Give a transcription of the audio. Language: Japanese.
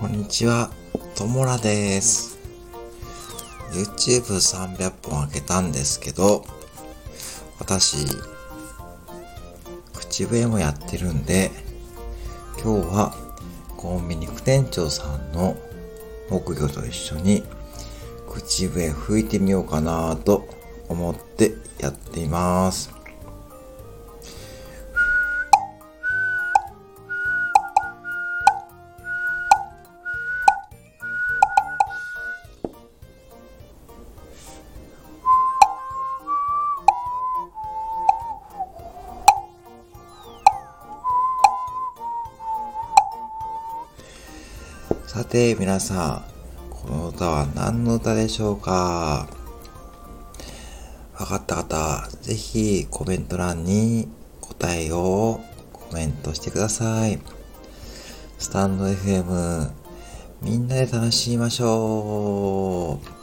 こんにちは、ともらです。YouTube300 本開けたんですけど、私、口笛もやってるんで、今日はコンビニ副店長さんの木魚と一緒に口笛吹いてみようかなと思ってやっています。さて、皆さん、この歌は何の歌でしょうか？分かった方、ぜひコメント欄に答えをコメントしてください。スタンド FM、みんなで楽しみましょう。